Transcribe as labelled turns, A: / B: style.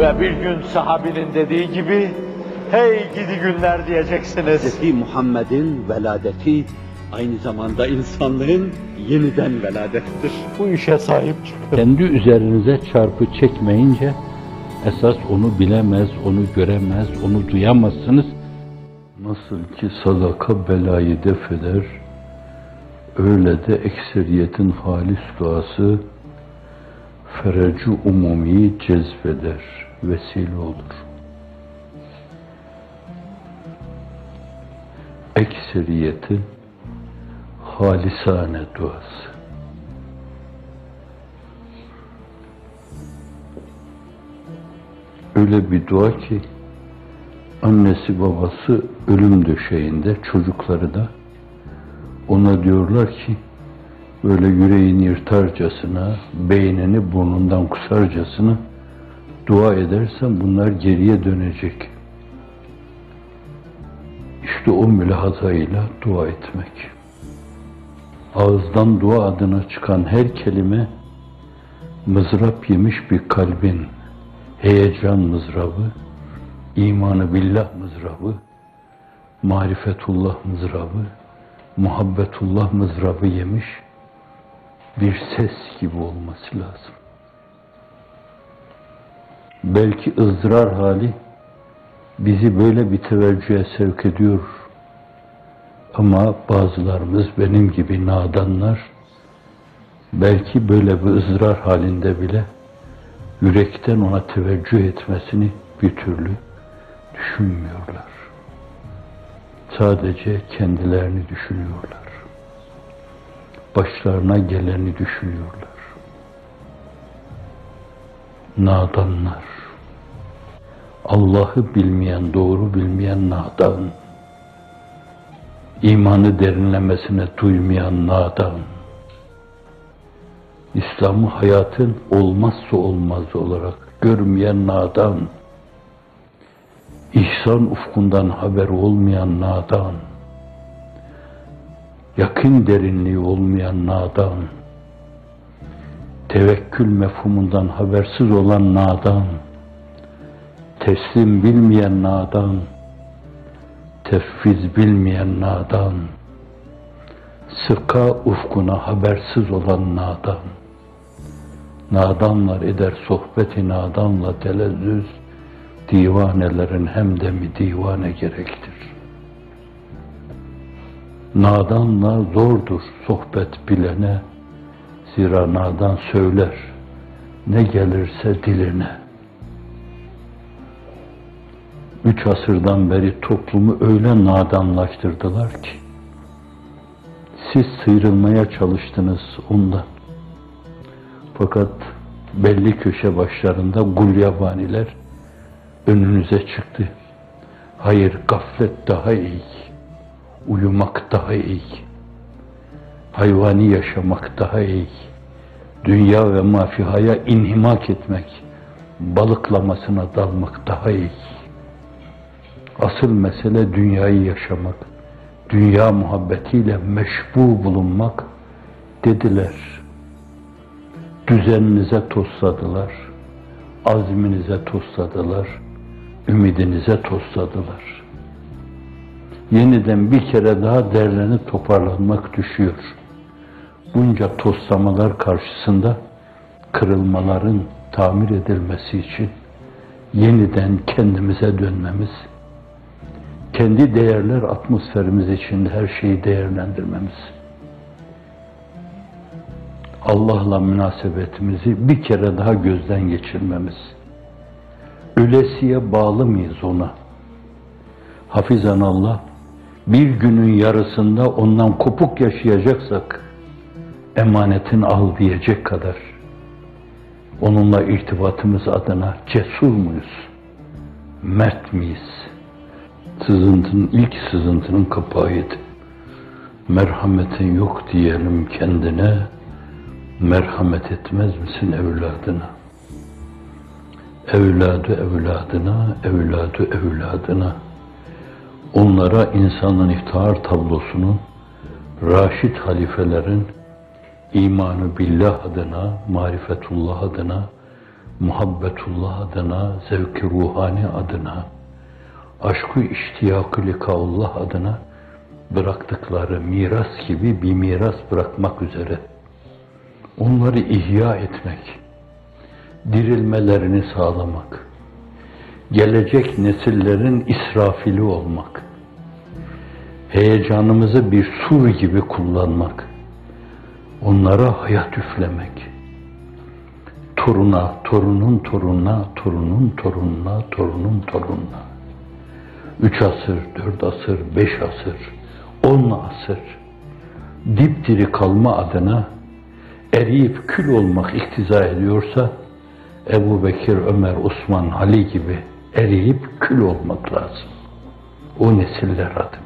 A: Ve bir gün sahabinin dediği gibi, hey gidi günler diyeceksiniz.
B: Hz. Muhammed'in veladeti aynı zamanda insanlığın yeniden veladettir.
A: Bu işe sahip çıkın.
C: Kendi üzerinize çarpı çekmeyince esas onu bilemez, onu göremez, onu duyamazsınız.
D: Nasıl ki sadaka belayı def eder, öyle de ekseriyetin halis duası ferecu umumi cezbeder, vesile olur. Ekseriyeti halisane duası. Öyle bir dua ki annesi babası ölüm döşeğinde, çocukları da ona diyorlar ki böyle yüreğini yırtarcasına, beynini burnundan kusarcasına dua edersen bunlar geriye dönecek. İşte o mülahazayla dua etmek. Ağızdan dua adına çıkan her kelime mızrap yemiş bir kalbin heyecan mızrabı, imanı billah mızrabı, marifetullah mızrabı, muhabbetullah mızrabı yemiş bir ses gibi olması lazım. Belki ızdırar hali bizi böyle bir teveccühe sevk ediyor. Ama bazılarımız benim gibi nadanlar belki böyle bir ızdırar halinde bile yürekten ona teveccüh etmesini bir türlü düşünmüyorlar. Sadece kendilerini düşünüyorlar. Başlarına geleni düşünüyorlar. Nadanlar. Allah'ı bilmeyen, doğru bilmeyen nadan. İmanı derinlemesine duymayan nadan. İslam'ı hayatın olmazsa olmazı olarak görmeyen nadan, ihsan ufkundan haber olmayan nadan, yakın derinliği olmayan nadan, tevekkül mefhumundan habersiz olan nadan, teslim bilmeyen nadan, tefviz bilmeyen nadan, sıka ufkuna habersiz olan nadan, nadanlar eder sohbeti nadanla telezzüz, divanelerin hem de mi divane gerektir. Nadanla zordur sohbet bilene, zira nadan söyler, ne gelirse diline. Üç asırdan beri toplumu öyle nadanlaştırdılar ki, siz sıyrılmaya çalıştınız ondan. Fakat belli köşe başlarında gulyabaniler önünüze çıktı. Hayır gaflet daha iyi, uyumak daha iyi, hayvani yaşamak daha iyi, dünya ve mafihaya inhimak etmek, balıklamasına dalmak daha iyi. Asıl mesele dünyayı yaşamak, dünya muhabbetiyle meşbu bulunmak dediler. Düzeninize tosladılar, azminize tosladılar, ümidinize tosladılar. Yeniden bir kere daha derlenip toparlanmak düşüyor. Bunca toslamalar karşısında kırılmaların tamir edilmesi için yeniden kendimize dönmemiz, kendi değerler atmosferimiz içinde her şeyi değerlendirmemiz, Allah'la münasebetimizi bir kere daha gözden geçirmemiz, ölesiye bağlı mıyız ona? Hafizan Allah, bir günün yarısında ondan kopuk yaşayacaksak, emanetin al diyecek kadar, onunla irtibatımız adına cesur muyuz? Mert miyiz? Sızıntının ilk sızıntının kapağıydı. Merhametin yok diyelim kendine, merhamet etmez misin evladına? Evladı evladına, evladı evladına. Onlara insanın iftihar tablosunu, Raşid halifelerin imanı billah adına, marifetullah adına, muhabbetullah adına, zevki ruhani adına, aşkı iştiyakı likaullah adına bıraktıkları miras gibi bir miras bırakmak üzere onları ihya etmek, dirilmelerini sağlamak, gelecek nesillerin israfili olmak, heyecanımızı bir sur gibi kullanmak, onlara hayat üflemek, toruna, torunun torununa, torunun torununa, torunun torununa, üç asır, dört asır, beş asır, on asır, dipdiri kalma adına eriyip kül olmak iktiza ediyorsa, Ebu Bekir, Ömer, Osman, Ali gibi eriyip kül olmak lazım. O nesiller adına.